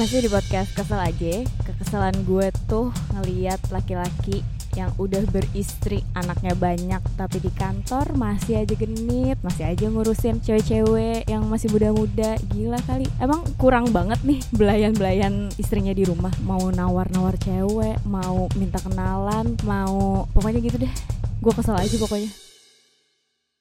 Masih di podcast kesel aja Kekesalan gue tuh ngeliat laki-laki yang udah beristri anaknya banyak tapi di kantor masih aja genit masih aja ngurusin cewek-cewek yang masih muda-muda. Gila kali. Emang kurang banget nih belayan-belayan istrinya di rumah. Mau nawar-nawar cewek mau minta kenalan mau pokoknya gitu deh. Gue kesel aja pokoknya.